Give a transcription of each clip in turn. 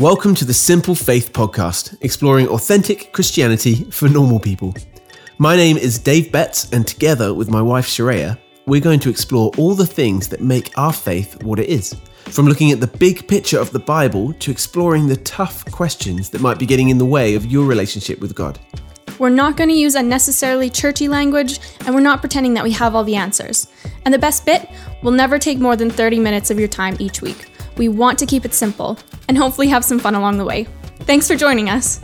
Welcome to the Simple Faith Podcast, exploring authentic Christianity for normal people. My name is Dave Betts, and together with my wife Sharaya, we're going to explore all the things that make our faith what it is. From looking at the big picture of the Bible to exploring the tough questions that might be getting in the way of your relationship with God. We're not going to use unnecessarily churchy language, and we're not pretending that we have all the answers. And the best bit, we'll never take more than 30 minutes of your time each week. We want to keep it simple and hopefully have some fun along the way. Thanks for joining us.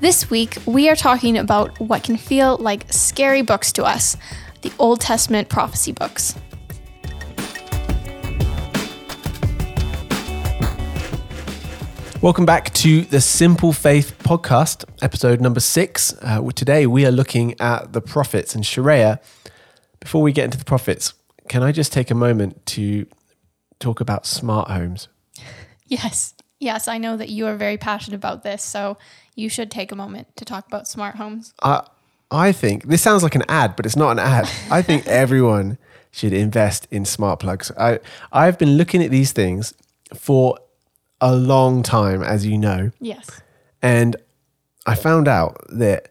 This week, we are talking about what can feel like scary books to us the Old Testament prophecy books. Welcome back to the Simple Faith podcast, episode number six. Uh, today we are looking at the prophets and Sharaya. Before we get into the prophets, can I just take a moment to talk about smart homes? Yes. Yes, I know that you are very passionate about this, so you should take a moment to talk about smart homes. I I think this sounds like an ad, but it's not an ad. I think everyone should invest in smart plugs. I I've been looking at these things for a long time, as you know. Yes. And I found out that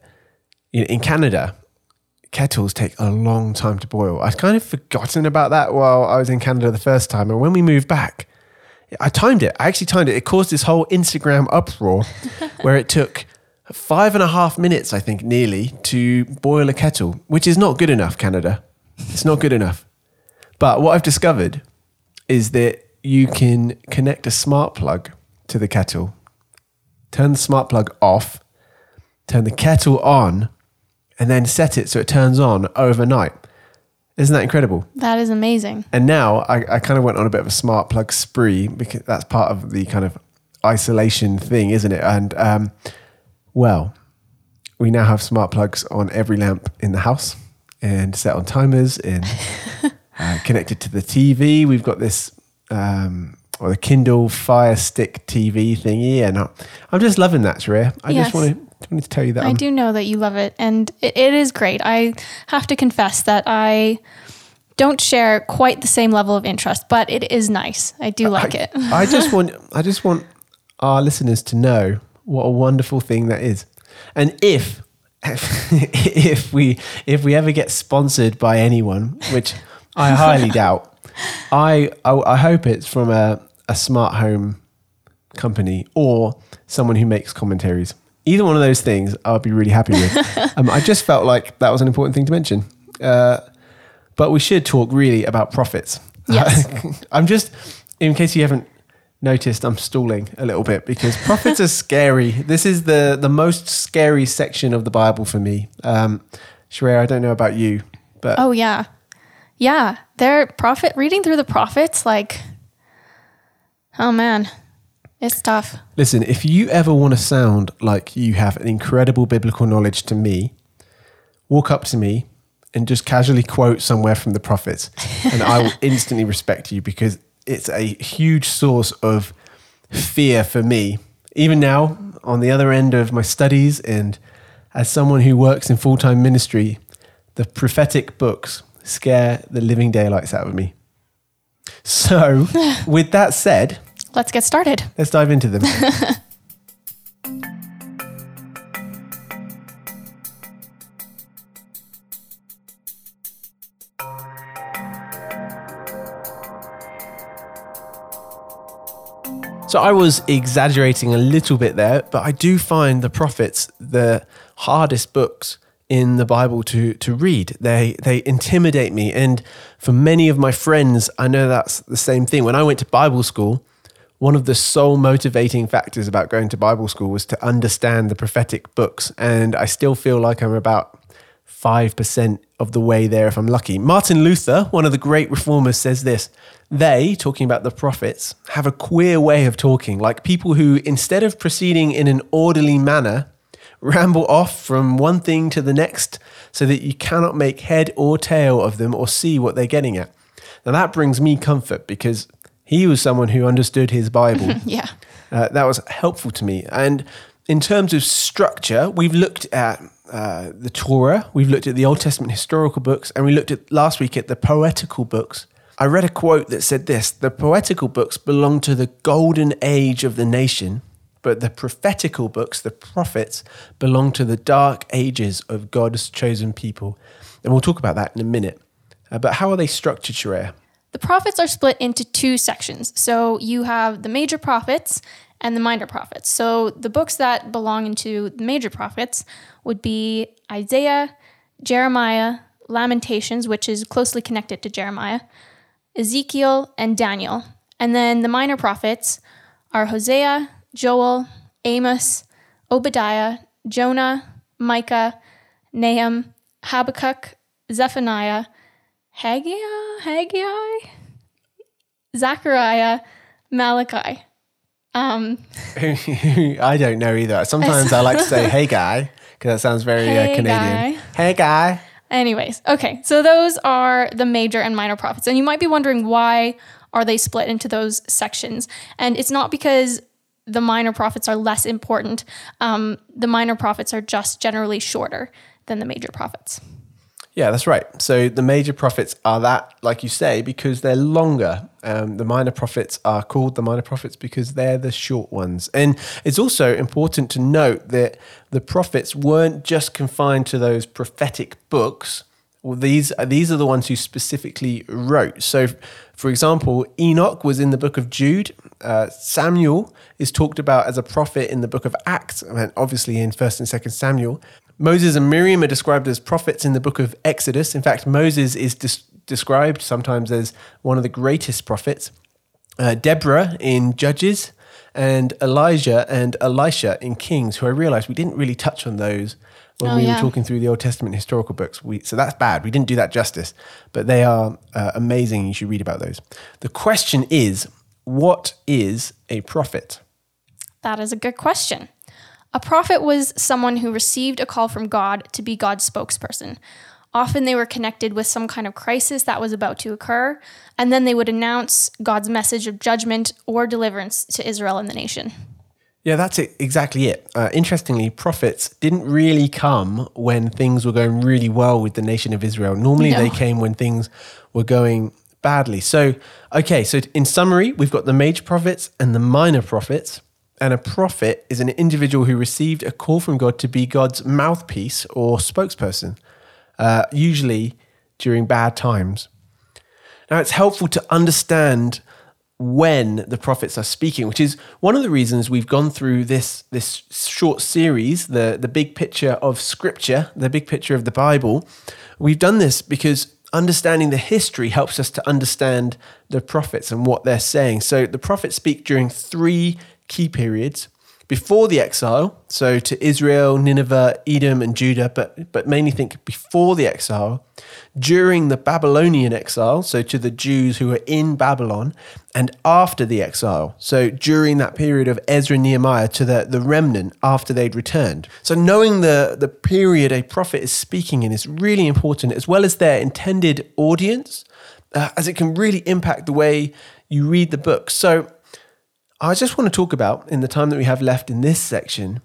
you know, in Canada, kettles take a long time to boil. I'd kind of forgotten about that while I was in Canada the first time. And when we moved back, I timed it. I actually timed it. It caused this whole Instagram uproar where it took five and a half minutes, I think, nearly, to boil a kettle, which is not good enough, Canada. It's not good enough. But what I've discovered is that you can connect a smart plug to the kettle, turn the smart plug off, turn the kettle on, and then set it so it turns on overnight. Isn't that incredible? That is amazing. And now I, I kind of went on a bit of a smart plug spree because that's part of the kind of isolation thing, isn't it? And um, well, we now have smart plugs on every lamp in the house and set on timers and uh, connected to the TV. We've got this um, or the Kindle Fire Stick TV thingy, and I'm just loving that, Sharaya. I yes. just want to wanted to tell you that. I I'm, do know that you love it, and it, it is great. I have to confess that I don't share quite the same level of interest, but it is nice. I do like I, it. I just want I just want our listeners to know what a wonderful thing that is. And if if we if we ever get sponsored by anyone, which I highly doubt, I, I, I hope it's from a, a smart home company or someone who makes commentaries either one of those things I'd be really happy with. um, I just felt like that was an important thing to mention. Uh, but we should talk really about prophets. Yes. I'm just, in case you haven't noticed, I'm stalling a little bit because prophets are scary. This is the, the most scary section of the Bible for me. Um, Sharaya, I don't know about you, but. Oh, yeah. Yeah. They're prophet, reading through the prophets, like, oh man, it's tough. Listen, if you ever want to sound like you have an incredible biblical knowledge to me, walk up to me and just casually quote somewhere from the prophets, and I will instantly respect you because it's a huge source of fear for me. Even now, on the other end of my studies, and as someone who works in full time ministry, the prophetic books scare the living daylights out of me. So, with that said, Let's get started. Let's dive into them. So I was exaggerating a little bit there, but I do find the prophets the hardest books in the Bible to to read. They they intimidate me, and for many of my friends, I know that's the same thing. When I went to Bible school, one of the sole motivating factors about going to Bible school was to understand the prophetic books. And I still feel like I'm about 5% of the way there if I'm lucky. Martin Luther, one of the great reformers, says this They, talking about the prophets, have a queer way of talking, like people who, instead of proceeding in an orderly manner, ramble off from one thing to the next so that you cannot make head or tail of them or see what they're getting at. Now, that brings me comfort because he was someone who understood his Bible. yeah. Uh, that was helpful to me. And in terms of structure, we've looked at uh, the Torah, we've looked at the Old Testament historical books, and we looked at last week at the poetical books. I read a quote that said this The poetical books belong to the golden age of the nation, but the prophetical books, the prophets, belong to the dark ages of God's chosen people. And we'll talk about that in a minute. Uh, but how are they structured, Sharaya? The prophets are split into two sections. So you have the major prophets and the minor prophets. So the books that belong into the major prophets would be Isaiah, Jeremiah, Lamentations, which is closely connected to Jeremiah, Ezekiel, and Daniel. And then the minor prophets are Hosea, Joel, Amos, Obadiah, Jonah, Micah, Nahum, Habakkuk, Zephaniah, Haggai, Haggai, Zechariah, Malachi. Um, I don't know either. Sometimes I like to say, hey guy, because that sounds very uh, Canadian. guy. Hey guy. anyways, okay. So those are the major and minor prophets. And you might be wondering why are they split into those sections? And it's not because the minor prophets are less important. Um, the minor prophets are just generally shorter than the major prophets. Yeah, that's right. So the major prophets are that, like you say, because they're longer. Um, the minor prophets are called the minor prophets because they're the short ones. And it's also important to note that the prophets weren't just confined to those prophetic books. Well, these these are the ones who specifically wrote. So, for example, Enoch was in the book of Jude. Uh, Samuel is talked about as a prophet in the book of Acts, and obviously in First and Second Samuel. Moses and Miriam are described as prophets in the book of Exodus. In fact, Moses is des- described sometimes as one of the greatest prophets. Uh, Deborah in Judges, and Elijah and Elisha in Kings, who I realized we didn't really touch on those when Oh, we yeah. were talking through the Old Testament historical books. We, so that's bad. We didn't do that justice, but they are uh, amazing. You should read about those. The question is what is a prophet? That is a good question. A prophet was someone who received a call from God to be God's spokesperson. Often they were connected with some kind of crisis that was about to occur, and then they would announce God's message of judgment or deliverance to Israel and the nation. Yeah, that's it, exactly it. Uh, interestingly, prophets didn't really come when things were going really well with the nation of Israel. Normally, No. they came when things were going badly. So, okay, so in summary, we've got the major prophets and the minor prophets. And a prophet is an individual who received a call from God to be God's mouthpiece or spokesperson, uh, usually during bad times. Now, it's helpful to understand when the prophets are speaking, which is one of the reasons we've gone through this this short series, the the big picture of Scripture, the big picture of the Bible. We've done this because understanding the history helps us to understand the prophets and what they're saying. So the prophets speak during three key periods before the exile, so to Israel, Nineveh, Edom, and Judah, but but mainly think before the exile, during the Babylonian exile, so to the Jews who were in Babylon, and after the exile, so during that period of Ezra and Nehemiah to the, the remnant after they'd returned. So knowing the, the period a prophet is speaking in is really important, as well as their intended audience, uh, as it can really impact the way you read the book. So I just want to talk about, in the time that we have left in this section,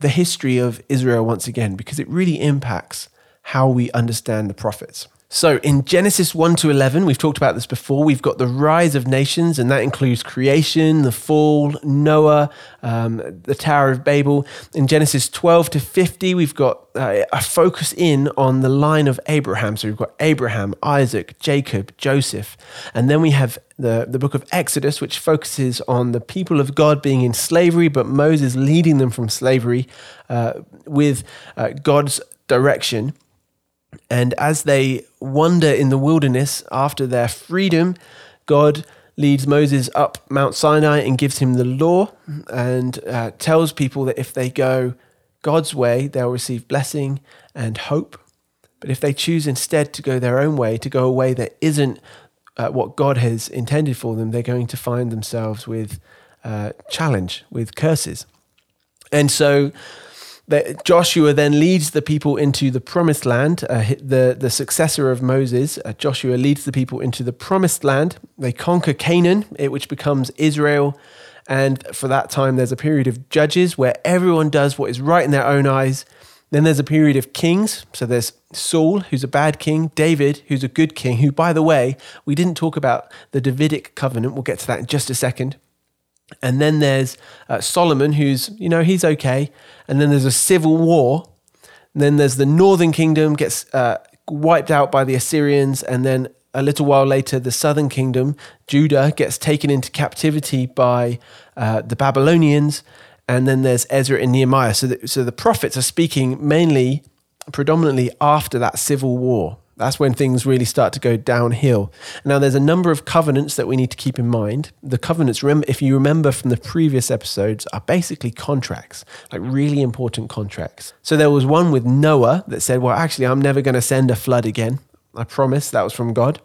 the history of Israel once again, because it really impacts how we understand the prophets. So in Genesis 1 to 11, we've talked about this before. We've got the rise of nations, and that includes creation, the fall, Noah, um, the Tower of Babel. In Genesis 12 to 50, we've got uh, a focus in on the line of Abraham. So we've got Abraham, Isaac, Jacob, Joseph. And then we have the, the book of Exodus, which focuses on the people of God being in slavery, but Moses leading them from slavery uh, with uh, God's direction. And as they wander in the wilderness after their freedom, God leads Moses up Mount Sinai and gives him the law and uh, tells people that if they go God's way, they'll receive blessing and hope. But if they choose instead to go their own way, to go a way that isn't uh, what God has intended for them, they're going to find themselves with uh, challenge, with curses. And so that Joshua then leads the people into the promised land. Uh, the, the successor of Moses, uh, Joshua, leads the people into the promised land. They conquer Canaan, it, which becomes Israel. And for that time, there's a period of judges where everyone does what is right in their own eyes. Then there's a period of kings. So there's Saul, who's a bad king, David, who's a good king, who, by the way, we didn't talk about the Davidic covenant. We'll get to that in just a second. And then there's uh, Solomon, who's, you know, he's okay. And then there's a civil war. And then there's the northern kingdom gets uh, wiped out by the Assyrians. And then a little while later, the southern kingdom, Judah, gets taken into captivity by uh, the Babylonians. And then there's Ezra and Nehemiah. So the, so the prophets are speaking mainly, predominantly after that civil war. That's when things really start to go downhill. Now, there's a number of covenants that we need to keep in mind. The covenants, if you remember from the previous episodes, are basically contracts, like really important contracts. So there was one with Noah that said, Well, actually, I'm never going to send a flood again. I promise that was from God.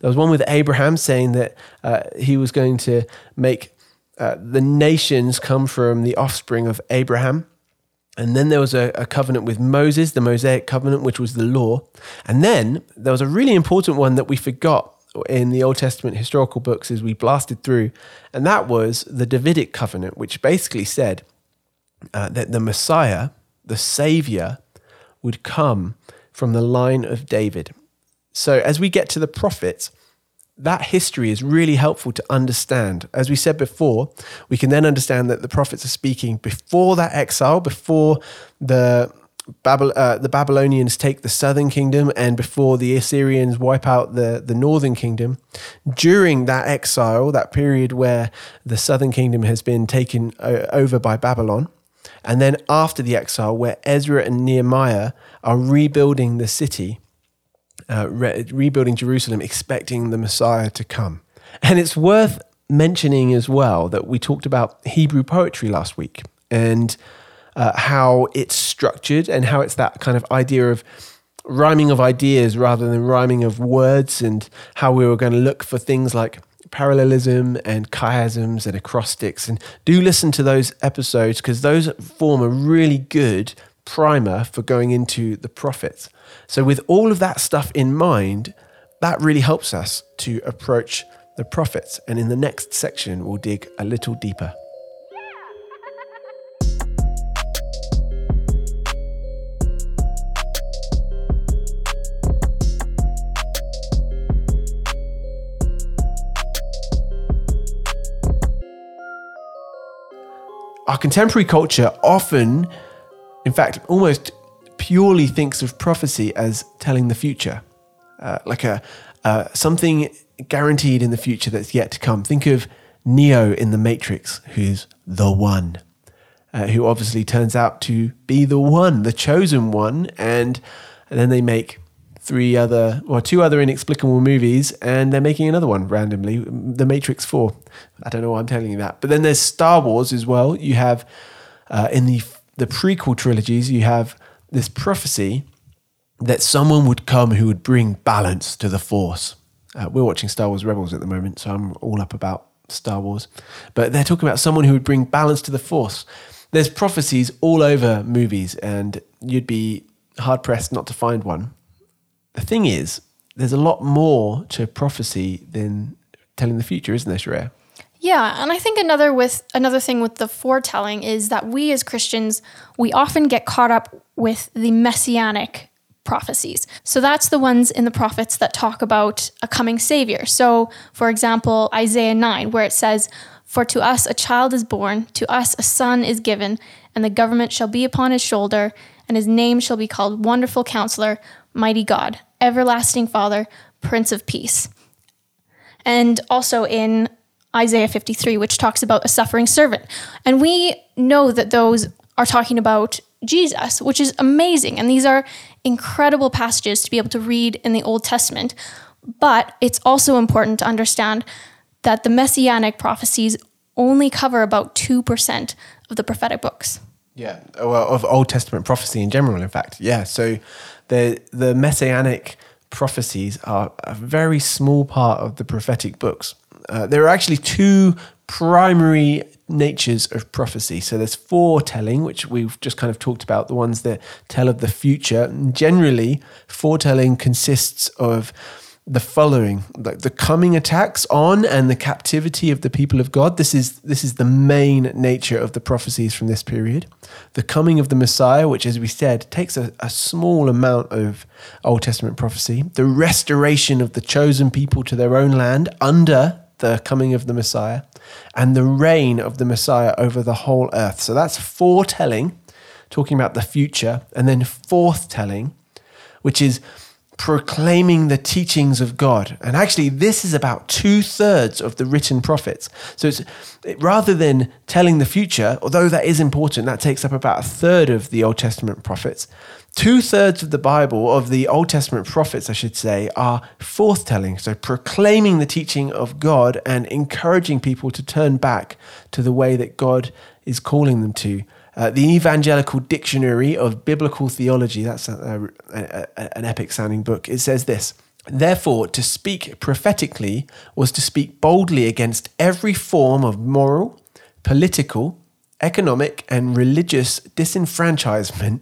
There was one with Abraham saying that uh, he was going to make uh, the nations come from the offspring of Abraham. And then there was a, a, covenant with Moses, the Mosaic covenant, which was the law. And then there was a really important one that we forgot in the Old Testament historical books as we blasted through. And that was the Davidic covenant, which basically said uh, that the Messiah, the Savior, would come from the line of David. So as we get to the prophets, that history is really helpful to understand. As we said before, we can then understand that the prophets are speaking before that exile, before the uh, the Babylonians take the southern kingdom, and before the Assyrians wipe out the, the northern kingdom. During that exile, that period where the southern kingdom has been taken over by Babylon, and then after the exile, where Ezra and Nehemiah are rebuilding the city uh, re- rebuilding Jerusalem, expecting the Messiah to come. And it's worth mentioning as well that we talked about Hebrew poetry last week and uh, how it's structured and how it's that kind of idea of rhyming of ideas rather than rhyming of words, and how we were going to look for things like parallelism and chiasms and acrostics. And do listen to those episodes because those form a really good primer for going into the prophets. So, with all of that stuff in mind, that really helps us to approach the prophets. And in the next section, we'll dig a little deeper. Our contemporary culture often, in fact, almost purely thinks of prophecy as telling the future, uh, like a uh, something guaranteed in the future that's yet to come. Think of Neo in The Matrix, who's the one, uh, who obviously turns out to be the one, the chosen one, and, and then they make three other or two other inexplicable movies, and they're making another one randomly, The Matrix Four. I don't know why I'm telling you that, but then there's Star Wars as well. You have uh, in the the prequel trilogies, you have this prophecy that someone would come who would bring balance to the force. Uh, we're watching Star Wars Rebels at the moment, so I'm all up about Star Wars. But they're talking about someone who would bring balance to the force. There's prophecies all over movies, and you'd be hard pressed not to find one. The thing is, there's a lot more to prophecy than telling the future, isn't there, Sharaya? Yeah, and I think another with another thing with the foretelling is that we as Christians we often get caught up with the messianic prophecies. So that's the ones in the prophets that talk about a coming savior. So, for example, Isaiah 9 where it says, "For to us a child is born, to us a son is given, and the government shall be upon his shoulder, and his name shall be called Wonderful Counselor, Mighty God, Everlasting Father, Prince of Peace." And also in Isaiah 53, which talks about a suffering servant. And we know that those are talking about Jesus, which is amazing. And these are incredible passages to be able to read in the Old Testament. But it's also important to understand that the messianic prophecies only cover about 2% of the prophetic books. Yeah, well, of Old Testament prophecy in general, in fact. Yeah, so the the messianic prophecies are a very small part of the prophetic books. Uh, there are actually two primary natures of prophecy. So there's foretelling, which we've just kind of talked about, the ones that tell of the future. And generally, foretelling consists of the following like the coming attacks on and the captivity of the people of God. This is this is the main nature of the prophecies from this period. The coming of the Messiah, which as we said, takes a, a small amount of Old Testament prophecy, the restoration of the chosen people to their own land under the coming of the Messiah, and the reign of the Messiah over the whole earth. So that's foretelling, talking about the future, and then forthtelling, which is proclaiming the teachings of God. And actually, this is about two thirds of the written prophets. So it's rather than telling the future, although that is important, that takes up about a third of the Old Testament prophets. Two thirds of the Bible, of the Old Testament prophets, I should say, are forthtelling. So proclaiming the teaching of God and encouraging people to turn back to the way that God is calling them to. Uh, the Evangelical Dictionary of Biblical Theology, that's a, a, a, an epic sounding book, it says this Therefore, to speak prophetically was to speak boldly against every form of moral, political, economic, and religious disenfranchisement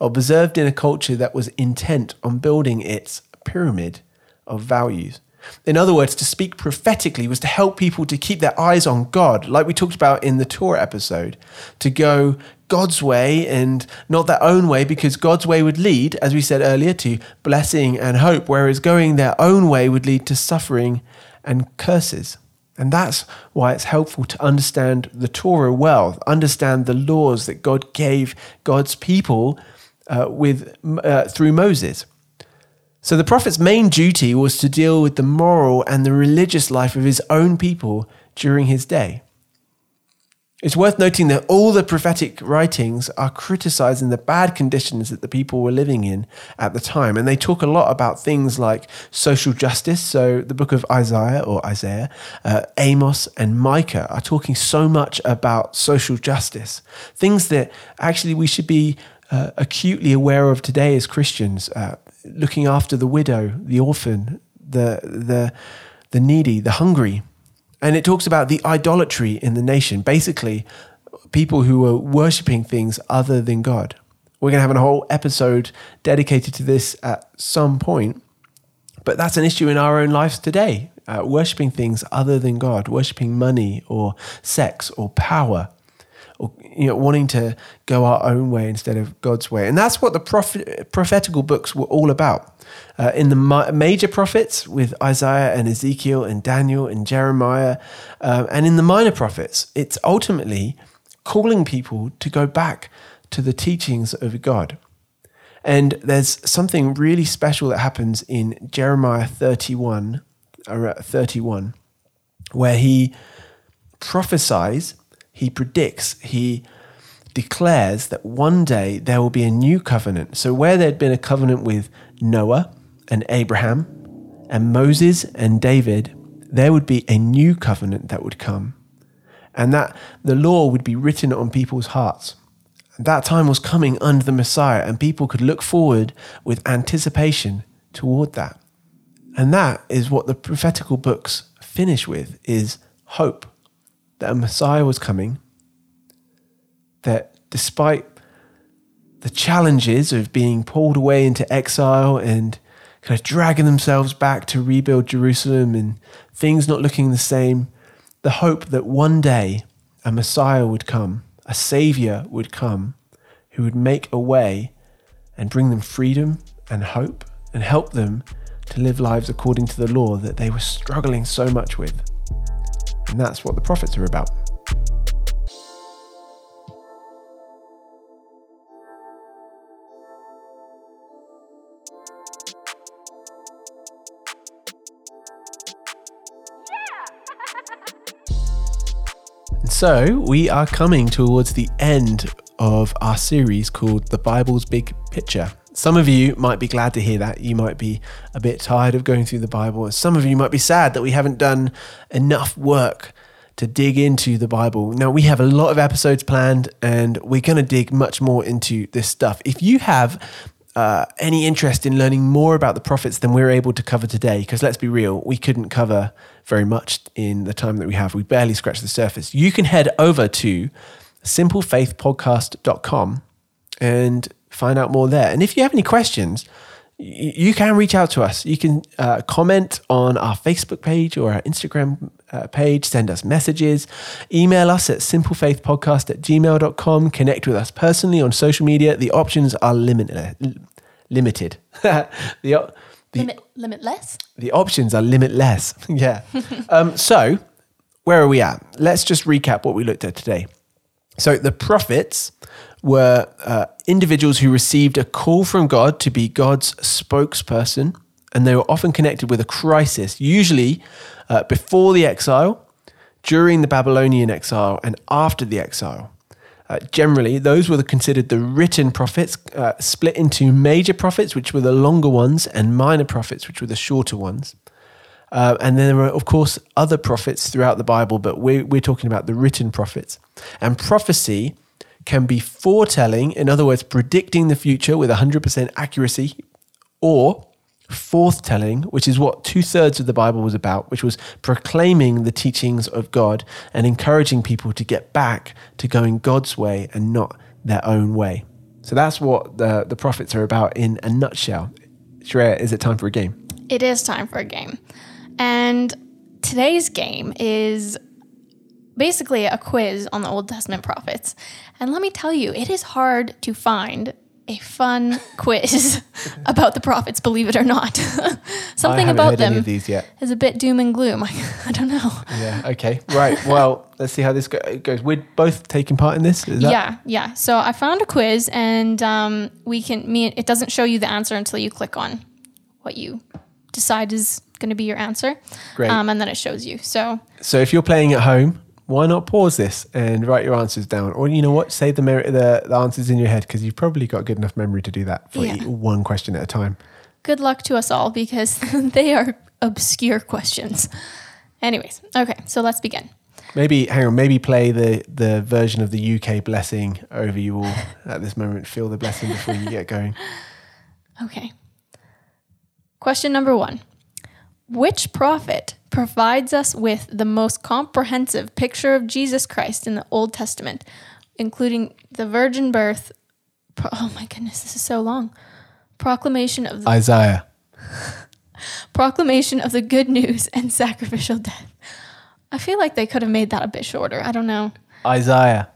observed in a culture that was intent on building its pyramid of values. In other words, to speak prophetically was to help people to keep their eyes on God, like we talked about in the Torah episode, to go God's way and not their own way, because God's way would lead, as we said earlier, to blessing and hope, whereas going their own way would lead to suffering and curses. And that's why it's helpful to understand the Torah well, understand the laws that God gave God's people uh, with uh, through Moses. So the prophet's main duty was to deal with the moral and the religious life of his own people during his day. It's worth noting that all the prophetic writings are criticizing the bad conditions that the people were living in at the time. And they talk a lot about things like social justice. So the book of Isaiah or Isaiah, uh, Amos, and Micah are talking so much about social justice, things that actually we should be uh, acutely aware of today as Christians. Uh, looking after the widow, the orphan, the, the, the needy, the hungry. And it talks about the idolatry in the nation, basically, people who are worshipping things other than God. We're going to have a whole episode dedicated to this at some point. But that's an issue in our own lives today. Uh, worshipping things other than God, worshipping money or sex or power you know wanting to go our own way instead of God's way. And that's what the prophet, prophetical books were all about. Uh, in the ma- major prophets with Isaiah and Ezekiel and Daniel and Jeremiah, uh, and in the minor prophets, it's ultimately calling people to go back to the teachings of God. And there's something really special that happens in Jeremiah 31, uh, 31 where he prophesies he predicts, he declares that one day there will be a new covenant. So, where there had been a covenant with Noah and Abraham and Moses and David, there would be a new covenant that would come. And that the law would be written on people's hearts. That time was coming under the Messiah, and people could look forward with anticipation toward that. And that is what the prophetical books finish with is hope that a Messiah was coming, that despite the challenges of being pulled away into exile and kind of dragging themselves back to rebuild Jerusalem and things not looking the same, the hope that one day a Messiah would come, a Savior would come who would make a way and bring them freedom and hope and help them to live lives according to the law that they were struggling so much with. And that's what the prophets are about. so we are coming towards the end of our series called The Bible's Big Picture. Some of you might be glad to hear that. You might be a bit tired of going through the Bible. Some of you might be sad that we haven't done enough work to dig into the Bible. Now, we have a lot of episodes planned and we're going to dig much more into this stuff. If you have uh, any interest in learning more about the prophets than we're able to cover today, because let's be real, we couldn't cover very much in the time that we have. We barely scratched the surface. You can head over to simplefaithpodcast.com and find out more there. And if you have any questions, you can reach out to us. You can uh, comment on our Facebook page or our Instagram uh, page, send us messages, email us at simplefaithpodcast at gmail.com, connect with us personally on social media. The options are limited. limited. the, op- the, Limit, limitless. the options are limitless. yeah. um, so, where are we at? Let's just recap what we looked at today. So, the prophets were uh, individuals who received a call from God to be God's spokesperson, and they were often connected with a crisis, usually uh, before the exile, during the Babylonian exile, and after the exile. Uh, generally, those were the, considered the written prophets, uh, split into major prophets, which were the longer ones, and minor prophets, which were the shorter ones. Uh, and then there were, of course, other prophets throughout the Bible, but we're, we're talking about the written prophets. And prophecy can be foretelling, in other words, predicting the future with 100% accuracy, or forthtelling, which is what two thirds of the Bible was about, which was proclaiming the teachings of God and encouraging people to get back to going God's way and not their own way. So that's what the, the prophets are about in a nutshell. Sharaya, is it time for a game? It is time for a game. And today's game is basically a quiz on the Old Testament prophets. And let me tell you, it is hard to find a fun quiz about the prophets, believe it or not. Something about them of these yet. is a bit doom and gloom. I don't know. Yeah. Okay. Right. Well, let's see how this go- goes. We're both taking part in this. Is that? yeah, yeah. So I found a quiz, and um, we can. Me, it doesn't show you the answer until you click on what you decide is going to be your answer. Great. Um, and then it shows you. So So if you're playing at home, why not pause this and write your answers down? Or you know what, save the mer- the, the answers in your head because you've probably got good enough memory to do that for Yeah. one question at a time. good luck to us all because they are obscure questions. Anyways, okay, so let's begin. Maybe hang on. Maybe play the the version of the UK blessing over you all at this moment. Feel the blessing before you get going. Okay. Question number one Which prophet provides us with the most comprehensive picture of Jesus Christ in the Old Testament, including the virgin birth? Pro- oh my goodness, this is so long. Proclamation of the Isaiah. proclamation of the good news and sacrificial death. I feel like they could have made that a bit shorter. I don't know. Isaiah.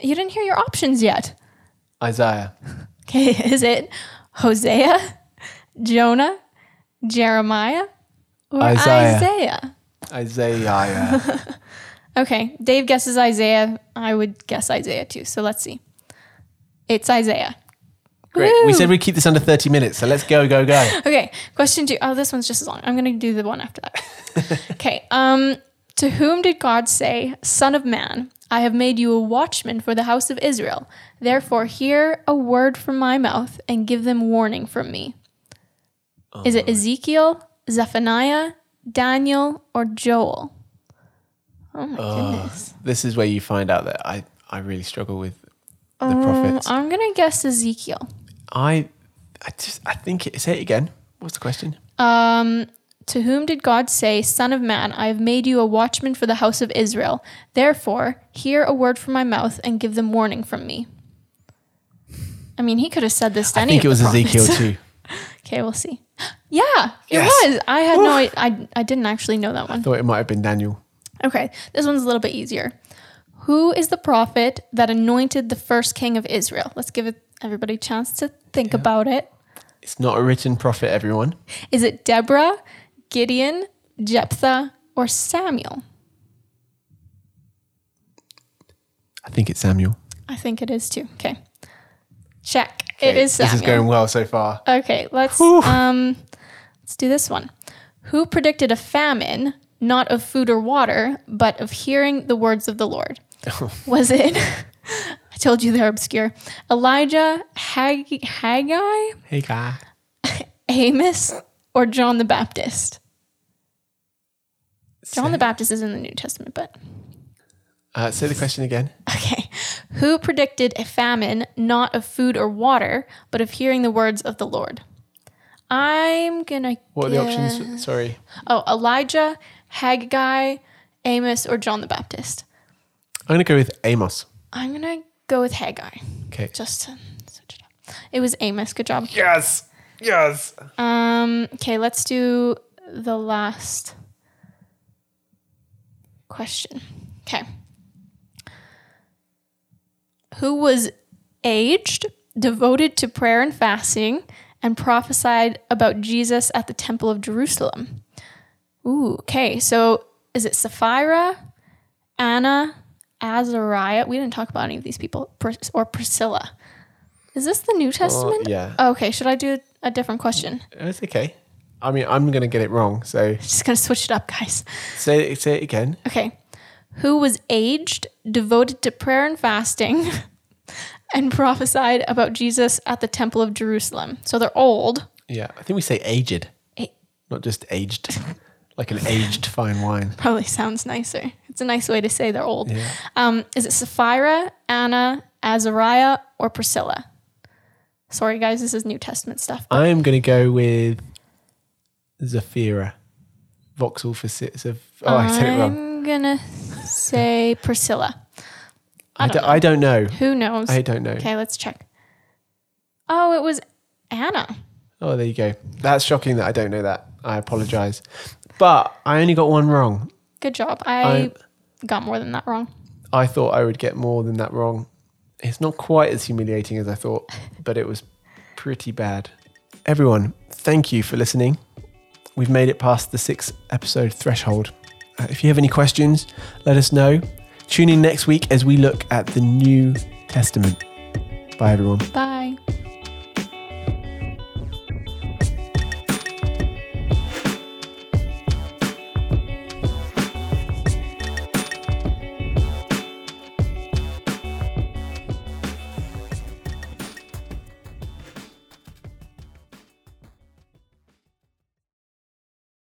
You didn't hear your options yet. Isaiah. Okay, is it Hosea, Jonah, Jeremiah, or Isaiah. Isaiah? Isaiah. Okay, Dave guesses Isaiah. I would guess Isaiah too. So let's see. It's Isaiah. Great. We said we'd keep this under 30 minutes, so let's go, go, go. Okay, question two. Oh, this one's just as long. I'm going to do the one after that. okay. Um, to whom did God say, "Son of man, I have made you a watchman for the house of Israel. Therefore, hear a word from my mouth and give them warning from me." Is it Ezekiel, Zephaniah, Daniel, or Joel? Oh my goodness. This is where you find out that I, I really struggle with the Um, prophets. I'm gonna guess Ezekiel. I, I just, I think it, say it again. What's the question? Um, to whom did God say, Son of man, I have made you a watchman for the house of Israel. Therefore, hear a word from my mouth and give them warning from me. I mean, he could have said this to I any think it was Ezekiel too. okay, we'll see. Yeah, it Yes. was. I had no, I, I, I didn't actually know that one. I thought it might have been Daniel. Okay, this one's a little bit easier. Who is the prophet that anointed the first king of Israel? Let's give it everybody a chance to think about it. It's not a written prophet, everyone. Is it Deborah, Gideon, Jephthah, or Samuel? I think it's Samuel. I think it is too. Okay. Check. It is This is going well so far. okay, let's um let's do this one. Who predicted a famine, not of food or water, but of hearing the words of the Lord? Was it I told you they're obscure. Elijah, Hag- Haggai, guy. Amos, or John the Baptist? John the Baptist is in the New Testament, but Uh, say the question again. Okay. Who predicted a famine not of food or water, but of hearing the words of the Lord? I'm gonna. What are the options? Sorry. Oh, Elijah, Haggai, Amos, or John the Baptist. I'm to go with Amos. I'm gonna go with Haggai. Okay. Just to switch it up. It was Amos. Good job. Yes. Yes. Um, okay, let's do the last question. Okay. Who was aged, devoted to prayer and fasting, and prophesied about Jesus at the Temple of Jerusalem? Ooh, okay. So is it Sapphira, Anna, Azariah? We didn't talk about any of these people, Pris- or Priscilla. Is this the New oh, Testament? yeah. Oh, okay, should I do a different question? It's okay. I mean, I'm going to get it wrong. So Just gonna switch it up, guys. say, say it again. Okay. Who was aged, devoted to prayer and fasting, and prophesied about Jesus at the Temple of Jerusalem? So they're old. Yeah. I think we say aged, A- not just aged, like an aged fine wine. probably sounds nicer. It's a nice way to say they're old. Yeah. Um, is it Sapphira, Anna, Azariah, or Priscilla? Sorry, guys, this is New Testament stuff. I'm going to go with Zafira. Vauxhall for six of. Oh, I said it wrong. I'm gonna say Priscilla. I, I don't know. Who knows? I don't know. Okay, let's check. Oh, it was Anna. Oh, there you go. That's shocking that I don't know that. I apologize. But I only got one wrong. Good job. I I- got more than that wrong. I thought I would get more than that wrong. It's not quite as humiliating as I thought, but it was pretty bad. Everyone, thank you for listening. We've made it past the six episode threshold. Uh, if you have any questions, let us know. Tune in next week as we look at the New Testament. Bye, everyone. Bye.